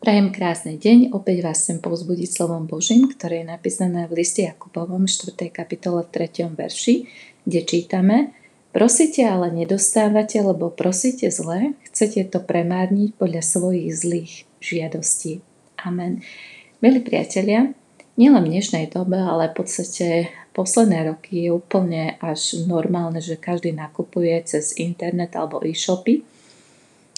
Prajem krásny deň, opäť vás chcem povzbudiť slovom Božím, ktoré je napísané v liste Jakubovom 4. kapitole v 3. verši, kde čítame Prosíte, ale nedostávate, lebo prosíte zle, chcete to premárniť podľa svojich zlých žiadostí. Amen. Milí priatelia, nielen v dnešnej dobe, ale v podstate posledné roky je úplne až normálne, že každý nakupuje cez internet alebo e-shopy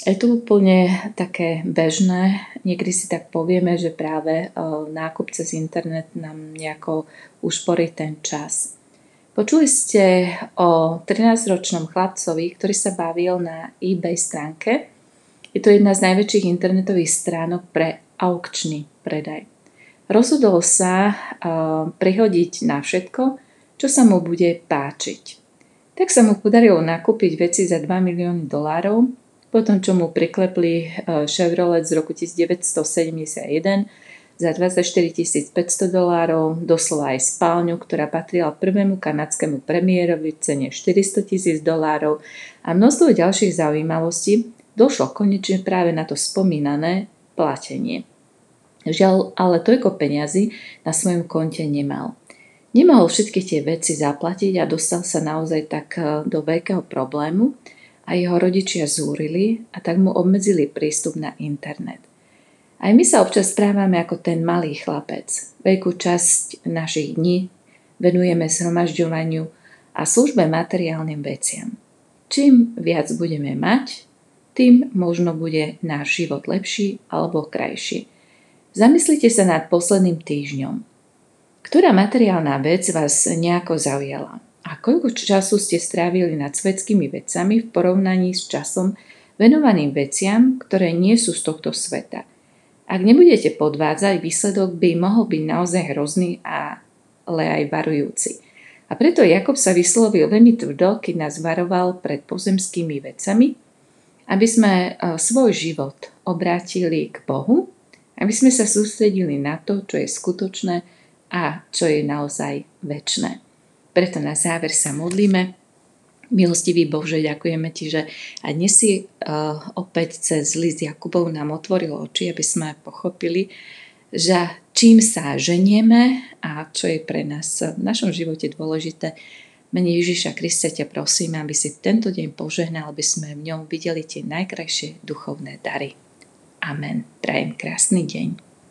je to úplne také bežné. Niekedy si tak povieme, že práve e, nákup cez internet nám nejako ušporí ten čas. Počuli ste o 13-ročnom chlapcovi, ktorý sa bavil na eBay stránke. Je to jedna z najväčších internetových stránok pre aukčný predaj. Rozhodol sa uh, prihodiť na všetko, čo sa mu bude páčiť. Tak sa mu podarilo nakúpiť veci za 2 milióny dolárov potom, čo mu priklepli e, Chevrolet z roku 1971 za 24 500 dolárov, doslova aj spálňu, ktorá patrila prvému kanadskému premiérovi v cene 400 tisíc dolárov a množstvo ďalších zaujímavostí, došlo konečne práve na to spomínané platenie. Žiaľ, ale toľko peňazí na svojom konte nemal. Nemohol všetky tie veci zaplatiť a dostal sa naozaj tak e, do veľkého problému, a jeho rodičia zúrili a tak mu obmedzili prístup na internet. Aj my sa občas správame ako ten malý chlapec. Veľkú časť našich dní venujeme zhromažďovaniu a službe materiálnym veciam. Čím viac budeme mať, tým možno bude náš život lepší alebo krajší. Zamyslite sa nad posledným týždňom. Ktorá materiálna vec vás nejako zaujala? A koľko času ste strávili nad svetskými vecami v porovnaní s časom venovaným veciam, ktoré nie sú z tohto sveta? Ak nebudete podvádzať, výsledok by mohol byť naozaj hrozný, ale aj varujúci. A preto Jakob sa vyslovil veľmi tvrdo, keď nás varoval pred pozemskými vecami, aby sme e, svoj život obrátili k Bohu, aby sme sa sústredili na to, čo je skutočné a čo je naozaj väčné. Preto na záver sa modlíme. Milostivý Bože, ďakujeme Ti, že aj dnes si uh, opäť cez list Jakubov nám otvoril oči, aby sme pochopili, že čím sa ženieme a čo je pre nás v našom živote dôležité. Mene Ježiša Krista ťa prosím, aby si tento deň požehnal, aby sme v ňom videli tie najkrajšie duchovné dary. Amen. Prajem krásny deň.